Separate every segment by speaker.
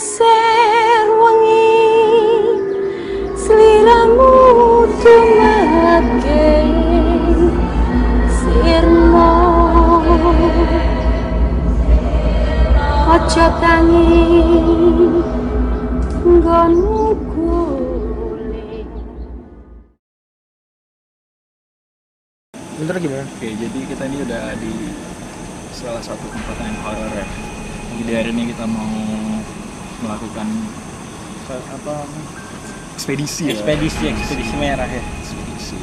Speaker 1: lengser wengi Seliramu tumake sirmo Ojo tangi guling
Speaker 2: Bentar gimana?
Speaker 3: Oke, jadi kita ini udah di salah satu tempat yang horor ya. Jadi di hari ini kita mau melakukan apa ekspedisi ya.
Speaker 2: Ekspedisi, ekspedisi merah ya.
Speaker 3: Ekspedisi.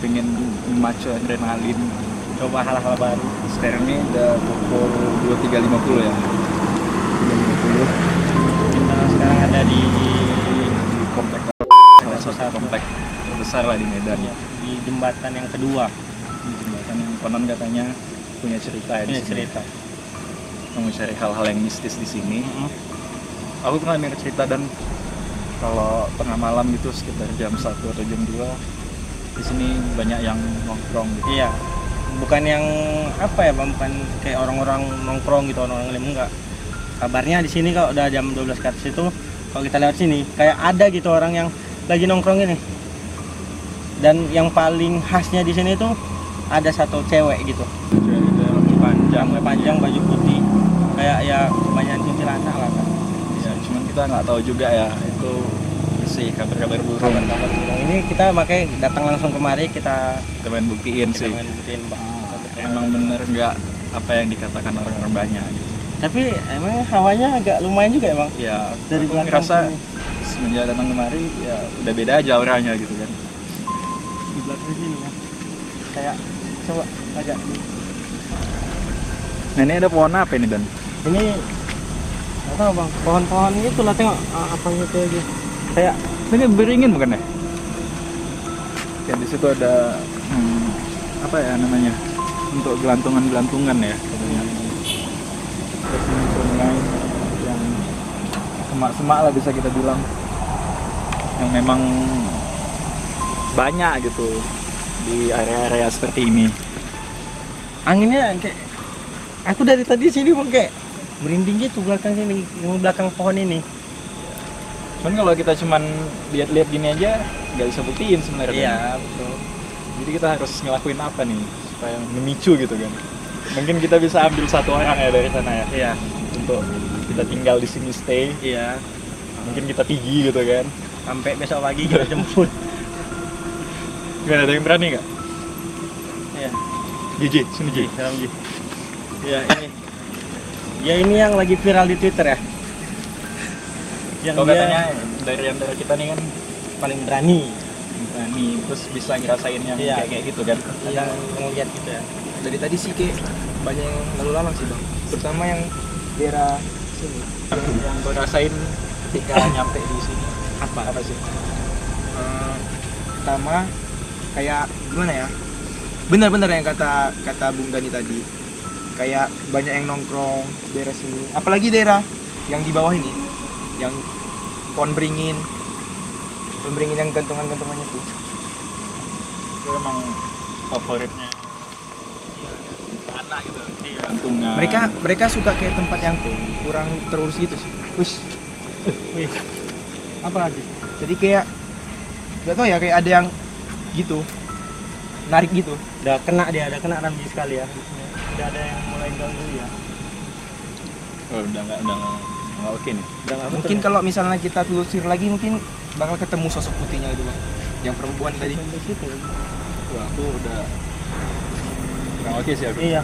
Speaker 3: Pengen memacu adrenalin.
Speaker 2: Coba hal-hal baru.
Speaker 3: Sekarang ini udah pukul 23.50 ya. 3.50
Speaker 2: Kita sekarang ada di
Speaker 3: di komplek salah satu komplek terbesar lah di Medan ya.
Speaker 2: di jembatan yang kedua.
Speaker 3: Di jembatan yang konon katanya punya cerita ya sini.
Speaker 2: cerita.
Speaker 3: Kita mau cari hal-hal yang mistis di sini.
Speaker 2: Mm-mm.
Speaker 3: aku pernah dengar cerita dan kalau tengah malam gitu sekitar jam 1 atau jam 2 di sini banyak yang nongkrong gitu.
Speaker 2: Iya. Bukan yang apa ya, Bang? bukan kayak orang-orang nongkrong gitu, orang-orang lem enggak. Kabarnya di sini kalau udah jam 12 ke atas itu kalau kita lewat sini kayak ada gitu orang yang lagi nongkrong ini. Dan yang paling khasnya di sini tuh ada satu cewek gitu.
Speaker 3: Cewek gitu rambut panjang.
Speaker 2: Rambut panjang, baju putih. Kayak ya kebanyakan kuntilanak lah kan.
Speaker 3: Ya, cuman kita nggak tahu juga ya itu sih kabar-kabar burung.
Speaker 2: Kabar-kabar burung ini kita makanya datang langsung kemari kita
Speaker 3: Kita pengen buktiin
Speaker 2: kita
Speaker 3: sih.
Speaker 2: buktiin, Bang.
Speaker 3: Emang bener nggak apa yang dikatakan orang-orang banyak gitu.
Speaker 2: Tapi emang hawanya agak lumayan juga emang.
Speaker 3: Ya,
Speaker 2: Dari
Speaker 3: aku ngerasa semenjak datang kemari ya udah beda aja auranya gitu kan.
Speaker 2: di belakang sini ya. Kayak coba agak
Speaker 3: Nah ini ada pohon apa ini Dan?
Speaker 2: Ini nggak tahu bang pohon-pohon itu lah tengok ah, apa gitu aja kayak
Speaker 3: Ini beringin bukan ya? Ya di situ ada hmm, apa ya namanya? Untuk gelantungan-gelantungan ya katanya. Terus ini sungai yang semak-semak lah bisa kita bilang. Yang memang banyak gitu di area-area seperti ini.
Speaker 2: anginnya kayak aku dari tadi sini bang kayak merinding gitu belakang sini belakang pohon ini
Speaker 3: Cuman kalau kita cuman lihat-lihat gini aja nggak bisa buktiin sebenarnya.
Speaker 2: iya betul
Speaker 3: Jadi kita harus ngelakuin apa nih supaya memicu gitu kan? Mungkin kita bisa ambil satu orang ya dari sana ya
Speaker 2: iya
Speaker 3: untuk kita tinggal di sini stay.
Speaker 2: iya
Speaker 3: Mungkin kita tinggi gitu kan?
Speaker 2: sampai besok pagi kita jemput
Speaker 3: Gimana ada yang berani nggak?
Speaker 2: iya
Speaker 3: Gigi, sini Gigi.
Speaker 2: salam Ji ya ini ya ini yang lagi viral di Twitter ya. Yang
Speaker 3: Kalau
Speaker 2: dia
Speaker 3: katanya dari antara kita nih kan
Speaker 2: paling berani
Speaker 3: berani terus bisa ngerasain yang
Speaker 2: Iya.
Speaker 3: kayak kayak gitu kan?
Speaker 2: yang ngeliat gitu ya.
Speaker 4: Dari tadi sih kayak banyak yang lalu lalang sih bang. Terutama yang daerah sini.
Speaker 3: Yang gue rasain ketika nyampe di sini.
Speaker 2: Apa?
Speaker 3: Apa sih?
Speaker 4: Eh, pertama kayak gimana ya? Benar-benar yang kata kata Bung Dani tadi kayak banyak yang nongkrong daerah sini apalagi daerah yang di bawah ini yang pohon beringin. Pohon beringin yang gantungan-gantungannya tuh.
Speaker 3: Itu emang favoritnya. Anak gitu. Gantungan.
Speaker 4: mereka mereka suka kayak tempat yang kurang terurus gitu sih. Wih,
Speaker 2: apa lagi?
Speaker 4: Jadi kayak gak tau ya kayak ada yang gitu narik gitu.
Speaker 2: Udah kena dia udah kena Ramji sekali ya udah ada yang mulai ganggu ya
Speaker 3: Oh, udah nggak udah nggak nggak oke nih.
Speaker 2: udah nggak
Speaker 4: mungkin kalau misalnya kita telusur lagi mungkin bakal ketemu sosok putihnya itu bang yang perempuan tadi
Speaker 2: situ.
Speaker 3: Wah, aku udah kurang oke sih aku.
Speaker 2: iya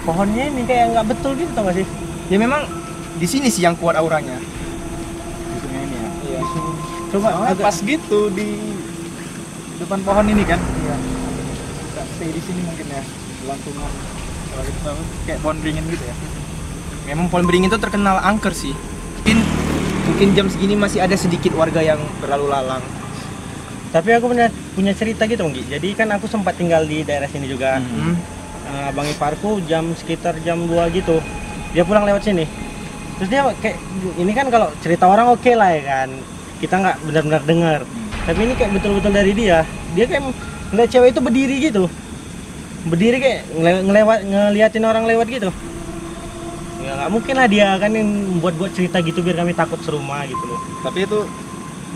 Speaker 2: pohonnya ini kayak nggak betul gitu tau gak sih
Speaker 4: ya memang di sini sih yang kuat auranya
Speaker 3: Di sungai ini ya.
Speaker 4: iya
Speaker 2: coba
Speaker 3: Soalnya
Speaker 2: agak
Speaker 3: pas gitu di depan pohon ini kan.
Speaker 4: iya
Speaker 3: Kita stay di sini mungkin ya. Lantungan. Kalau kayak pohon beringin gitu ya.
Speaker 4: memang pohon beringin itu terkenal angker sih. Mungkin mungkin jam segini masih ada sedikit warga yang berlalu lalang.
Speaker 2: Tapi aku punya punya cerita gitu Bang Gi. jadi kan aku sempat tinggal di daerah sini juga.
Speaker 3: Hmm.
Speaker 2: Eh, Bang Iparku jam sekitar jam 2 gitu. Dia pulang lewat sini. Terus dia kayak ini kan kalau cerita orang oke lah ya kan. Kita nggak benar-benar dengar tapi ini kayak betul-betul dari dia. Dia kayak ngeliat cewek itu berdiri gitu berdiri kayak ngele- ngelewat ngeliatin orang lewat gitu. Ya nggak mungkin lah dia kan yang buat-buat cerita gitu biar kami takut serumah gitu loh.
Speaker 3: Tapi itu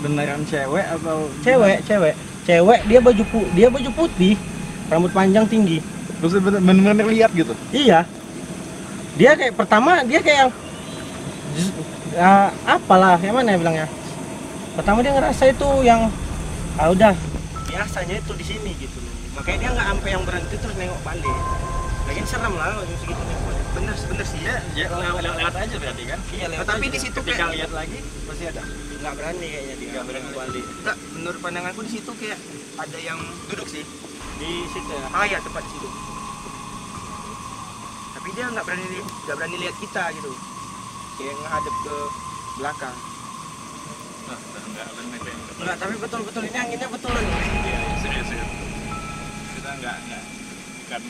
Speaker 3: beneran cewek atau
Speaker 2: cewek cewek. Cewek dia baju pu dia baju putih rambut panjang tinggi.
Speaker 3: Terus bener- bener-bener lihat gitu.
Speaker 2: iya. Dia kayak pertama dia kayak yang ya, apalah yang mana ya? Bilangnya pertama dia ngerasa itu yang ah udah biasanya itu di sini gitu loh makanya dia nggak sampai yang berhenti terus nengok balik lagi serem lah kalau segitu balik
Speaker 4: bener bener sih ya
Speaker 3: Ya lewat, lewat aja berarti kan.
Speaker 2: iya lewat
Speaker 4: tapi
Speaker 2: aja.
Speaker 4: di situ
Speaker 3: Ketika
Speaker 4: kayak
Speaker 3: lihat lagi pasti ada.
Speaker 2: nggak berani kayaknya dia
Speaker 3: Nggak berani.
Speaker 2: balik
Speaker 4: enggak menurut pandanganku di situ kayak ada yang duduk sih
Speaker 2: di situ ya
Speaker 4: ah ya tempat situ tapi dia nggak berani nggak berani lihat kita gitu kayak ngadep ke belakang
Speaker 3: Nah, enggak bener ya.
Speaker 2: Enggak, tapi betul-betul ini anginnya betul nih.
Speaker 3: Iya, iya, serius, serius. Kita enggak enggak bukan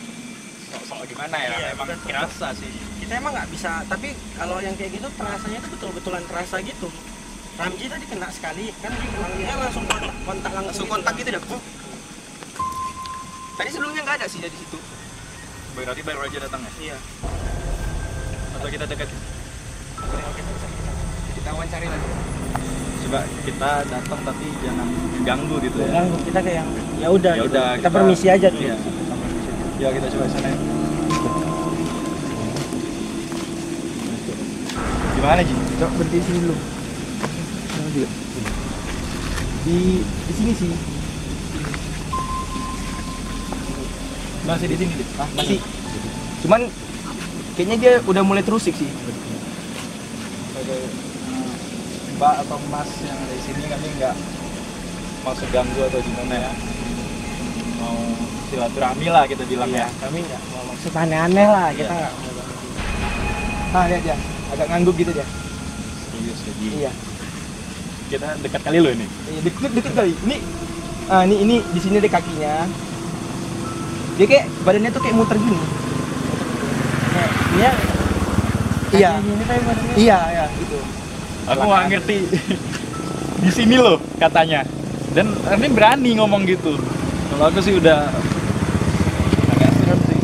Speaker 3: sok-sok gimana ya,
Speaker 2: Iya,
Speaker 3: emang
Speaker 2: betul.
Speaker 3: kerasa sih.
Speaker 2: Kita emang nggak bisa, tapi kalau yang kayak gitu terasanya itu betul-betulan terasa gitu. Ramji tadi kena sekali, kan dia langsung kontak, kontak langsung.
Speaker 4: langsung kontak gitu dah tadi sebelumnya nggak ada sih dari situ
Speaker 3: Berarti baru aja datang ya?
Speaker 2: Iya.
Speaker 3: Atau kita dekat?
Speaker 4: kita wawancari lagi
Speaker 3: Coba kita datang tapi jangan ganggu gitu ya.
Speaker 2: Ganggu kita kayak yang ya udah.
Speaker 3: Ya
Speaker 2: gitu.
Speaker 3: udah,
Speaker 2: kita, permisi aja dulu.
Speaker 3: Iya. Ya kita coba sana. ya. Gimana Ji?
Speaker 4: coba berhenti sini dulu di di sini sih
Speaker 3: Masih di sini, Dit?
Speaker 4: ah, masih cuman kayaknya dia udah mulai terusik sih
Speaker 3: sebagai eh, mbak atau mas yang ada di sini kami nggak maksud ganggu atau gimana ya mau silaturahmi lah kita bilang
Speaker 2: Iya,
Speaker 3: ya
Speaker 2: kami nggak mau maksud aneh-aneh lah, kita
Speaker 3: Iya.
Speaker 2: nggak mau banget.
Speaker 4: ah lihat ya agak ngangguk gitu dia.
Speaker 3: Serius jadi
Speaker 4: iya.
Speaker 3: Kita dekat kali loh ini?
Speaker 4: Iya, deket deket kali. Ini ah ini ini di sini ada kakinya. Dia kayak badannya tuh kayak muter gini.
Speaker 2: Kayak dia
Speaker 4: Iya.
Speaker 2: badannya
Speaker 4: iya iya gitu.
Speaker 3: Aku nggak ngerti. Di sini loh katanya. Dan ini berani ngomong gitu. Kalau aku sih udah agak serem sih.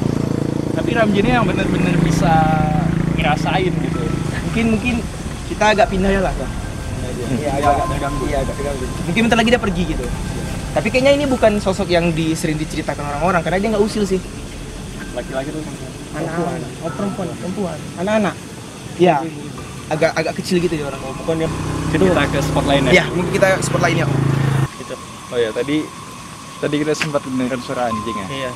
Speaker 3: Tapi Ramji ini yang bener-bener bisa ngerasain gitu
Speaker 4: mungkin mungkin kita agak pindah ya lah Bang. Iya, agak, agak terganggu. Iya, agak terganggu. Mungkin bentar lagi dia pergi gitu. Tapi kayaknya ini bukan sosok yang di, sering diceritakan orang-orang karena dia nggak usil sih.
Speaker 3: laki-laki tuh
Speaker 2: anak-anak. Oh perempuan, perempuan. Anak-anak.
Speaker 4: Iya. Agak agak kecil gitu ya orang.
Speaker 2: Oh, bukan ya.
Speaker 3: Mungkin kita ke spot lain ya
Speaker 4: Ya, mungkin kita spot lainnya.
Speaker 2: Gitu.
Speaker 3: oh ya tadi tadi kita sempat mendengar suara anjing ya
Speaker 2: Iya.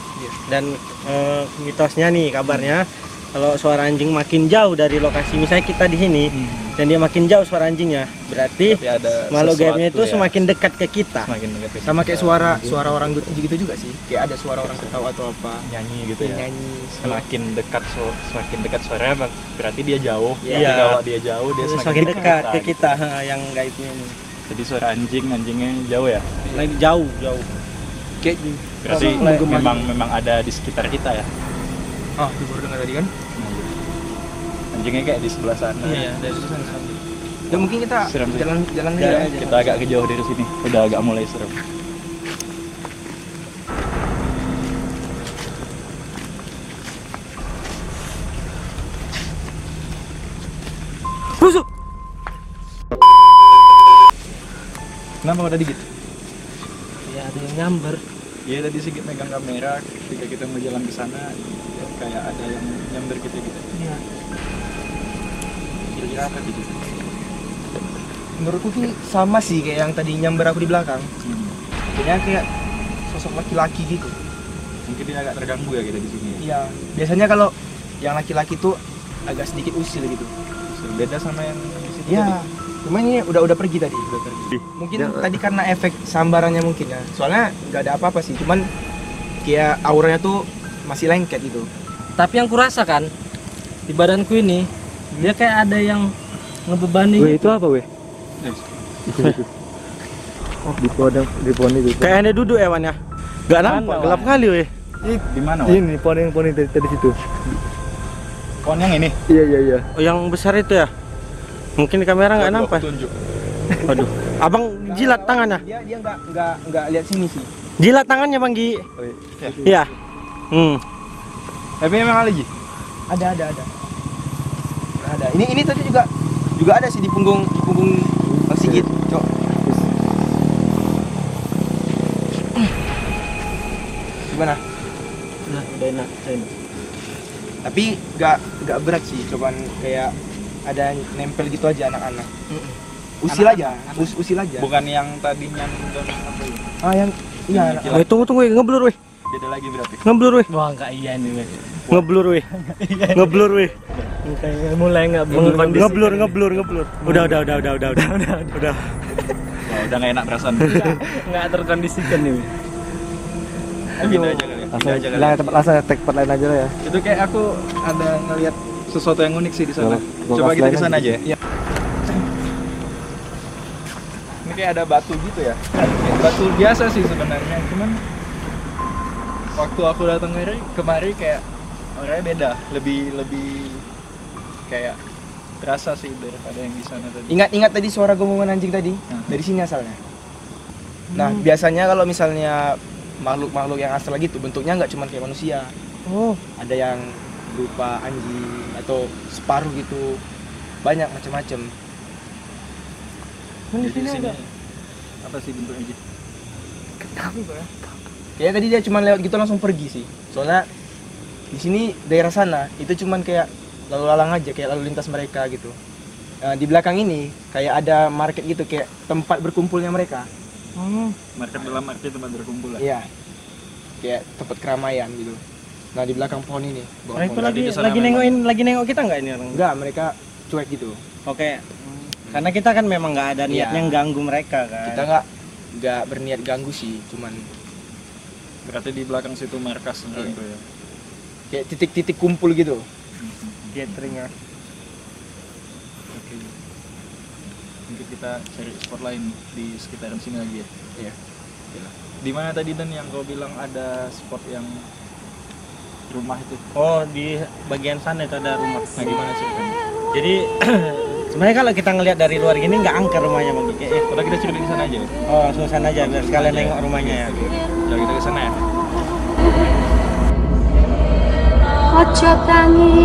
Speaker 2: Dan eh, mitosnya nih kabarnya kalau suara anjing makin jauh dari lokasi misalnya kita di sini dan dia makin jauh suara anjingnya berarti
Speaker 3: tapi ada
Speaker 2: makhluk gaibnya itu
Speaker 3: ya.
Speaker 2: semakin dekat ke kita.
Speaker 3: semakin dekat ke
Speaker 4: Sama kayak
Speaker 3: kita.
Speaker 4: suara suara orang gitu gitu juga sih. Kayak ada suara orang ketawa atau apa.
Speaker 3: nyanyi gitu ya
Speaker 4: Nyanyi.
Speaker 3: semakin dekat su- semakin dekat suaranya ber- berarti dia jauh
Speaker 2: Iya.
Speaker 3: Tapi kalau dia jauh dia semakin,
Speaker 2: semakin dekat ke
Speaker 3: gitu.
Speaker 2: kita ha, yang gaibnya ini.
Speaker 3: jadi suara anjing anjingnya jauh ya
Speaker 2: Lagi jauh, jauh.
Speaker 4: Kayak
Speaker 3: berarti memang memang ada di sekitar kita ya
Speaker 4: itu baru dengar tadi kan.
Speaker 3: anjingnya kayak di sebelah sana
Speaker 2: Iya, dari sana.
Speaker 4: Ya mungkin kita
Speaker 3: Serem sih.
Speaker 4: jalan jalan
Speaker 2: Jalan
Speaker 4: aja.
Speaker 3: kita agak kejauh dari sini udah agak mulai serem
Speaker 4: Busuk.
Speaker 3: kenapa tadi gitu
Speaker 2: Ya ada yang nyamber.
Speaker 3: ya tadi sedikit megang kamera ketika kita mau jalan ke sana ya, kayak ada yang nyamber kita gitu
Speaker 2: Iya.
Speaker 3: kira-kira apa gitu
Speaker 4: Menurutku tuh sama sih kayak yang tadi nyamber aku di belakang.
Speaker 3: Hmm.
Speaker 4: Kayaknya kayak sosok laki-laki gitu.
Speaker 3: mungkin dia agak terganggu ya kita di sini ya
Speaker 4: Iya. Biasanya kalau yang laki-laki tuh agak sedikit usil gitu.
Speaker 3: beda sama yang di situ
Speaker 4: Iya. Cuman ini udah udah pergi tadi.
Speaker 3: udah pergi
Speaker 4: Mungkin tadi karena efek sambarannya mungkin ya. Soalnya nggak ada apa-apa sih. Cuman kayak auranya tuh masih lengket gitu.
Speaker 5: Tapi yang kurasakan di badanku ini dia kayak ada yang ngebebani.
Speaker 6: Weh itu apa weh? Oh di pohon di pohon itu.
Speaker 2: Kayak ada duduk ya, Wan ya. Gak nampak,
Speaker 3: Wan?
Speaker 2: gelap kali weh.
Speaker 3: di mana Wan?
Speaker 6: Ini pohon yang pohon yang tadi, tadi situ.
Speaker 3: pohon yang ini
Speaker 6: Iya iya iya.
Speaker 2: Oh, yang besar itu ya? Mungkin di kamera nggak nampak.
Speaker 3: tunjuk
Speaker 2: Waduh. Abang jilat tangannya.
Speaker 4: Dia dia nggak nggak nggak lihat sini sih.
Speaker 2: Jilat tangannya, Bang Gi.
Speaker 3: Oh, iya.
Speaker 2: Iya. Hmm.
Speaker 3: Tapi memang ada Ji?
Speaker 4: Ada ada ada. ada ini ini tadi juga juga ada sih di punggung di punggung Bang Sigit cok gimana
Speaker 5: Nah, udah enak. Udah enak.
Speaker 4: tapi gak gak berat sih cuman kayak ada nempel gitu aja anak-anak usil aja us, usil aja
Speaker 3: bukan yang tadinya apa ya?
Speaker 4: ah yang iya anak
Speaker 2: Weh, tunggu tunggu, ngeblur weh,
Speaker 3: beda lagi berarti.
Speaker 2: Ngeblur weh,
Speaker 5: Wah, enggak iya nih, weh.
Speaker 2: ngeblur weh, ngeblur weh,
Speaker 5: Kayak mulai enggak
Speaker 2: ngeblur, ngeblur, ngeblur, ngeblur. Udah, udah, udah, udah, udah, udah, udah, udah.
Speaker 3: Udah. Nggak enak perasaan
Speaker 5: Enggak terkondisikan nih. weh.
Speaker 3: pindah aja kali ya.
Speaker 6: Langsung
Speaker 3: pindah aja kali
Speaker 6: tempat langsung tag tempat lain aja lah ya.
Speaker 3: itu kayak aku ada ngelihat sesuatu yang unik sih di sana.
Speaker 6: Coba-
Speaker 3: kita ke sana
Speaker 6: aja.
Speaker 3: aja ya. Ini kayak ada batu gitu ya. Kayak batu biasa sih sebenarnya. Cuman waktu aku datang kemari kemari kayak orangnya beda. Lebih lebih kayak terasa sih daripada yang di sana tadi.
Speaker 4: Ingat ingat tadi suara gomongan anjing tadi?
Speaker 3: Hmm.
Speaker 4: dari sini asalnya. Nah biasanya kalau misalnya makhluk-makhluk yang asal gitu bentuknya nggak cuma kayak manusia.
Speaker 2: Oh,
Speaker 4: ada yang berupa anjing atau separuh gitu. Banyak macam-macam.
Speaker 2: Di sini ada.
Speaker 3: apa sih bentuknya gitu
Speaker 4: Kayaknya tadi dia cuma lewat gitu langsung pergi sih. Soalnya di sini daerah sana itu cuman kayak lalu lalang aja kayak lalu lintas mereka gitu. Nah, di belakang ini kayak ada market gitu kayak tempat berkumpulnya mereka.
Speaker 3: market dalam arti tempat berkumpul lah
Speaker 4: Iya. Kayak tempat keramaian gitu. Nah, di belakang pohon ini. bawah
Speaker 2: Nah, itu
Speaker 4: pohon.
Speaker 2: lagi lagi
Speaker 3: memang-
Speaker 2: nengokin lagi nengok kita nggak ini orang?
Speaker 4: Enggak, mereka cuek gitu.
Speaker 2: Oke. Karena kita kan memang nggak ada niatnya
Speaker 4: Iya.
Speaker 2: ganggu mereka kan.
Speaker 4: Kita nggak nggak berniat ganggu sih, cuman
Speaker 3: berarti di belakang situ markas
Speaker 4: Iya.
Speaker 3: gitu ya
Speaker 4: kayak titik-titik kumpul gitu.
Speaker 2: gathering ya.
Speaker 3: Oke. Mungkin kita cari spot lain di sekitaran sini lagi ya.
Speaker 4: Iya.
Speaker 3: Di mana tadi dan yang kau bilang ada spot yang rumah itu?
Speaker 2: Oh, di bagian sana itu ada rumah.
Speaker 3: Nah gimana ceritanya?
Speaker 2: Jadi sebenarnya kalau kita ngelihat dari luar gini nggak angker rumahnya bang Kiki. Eh,
Speaker 3: Udah kita cerita di sana aja. ya?
Speaker 2: oh langsung sana aja biar sekalian nengok rumahnya ya.
Speaker 3: Udah kita ke sana ya.
Speaker 1: ojo tangi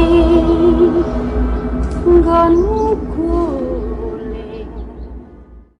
Speaker 1: nggonku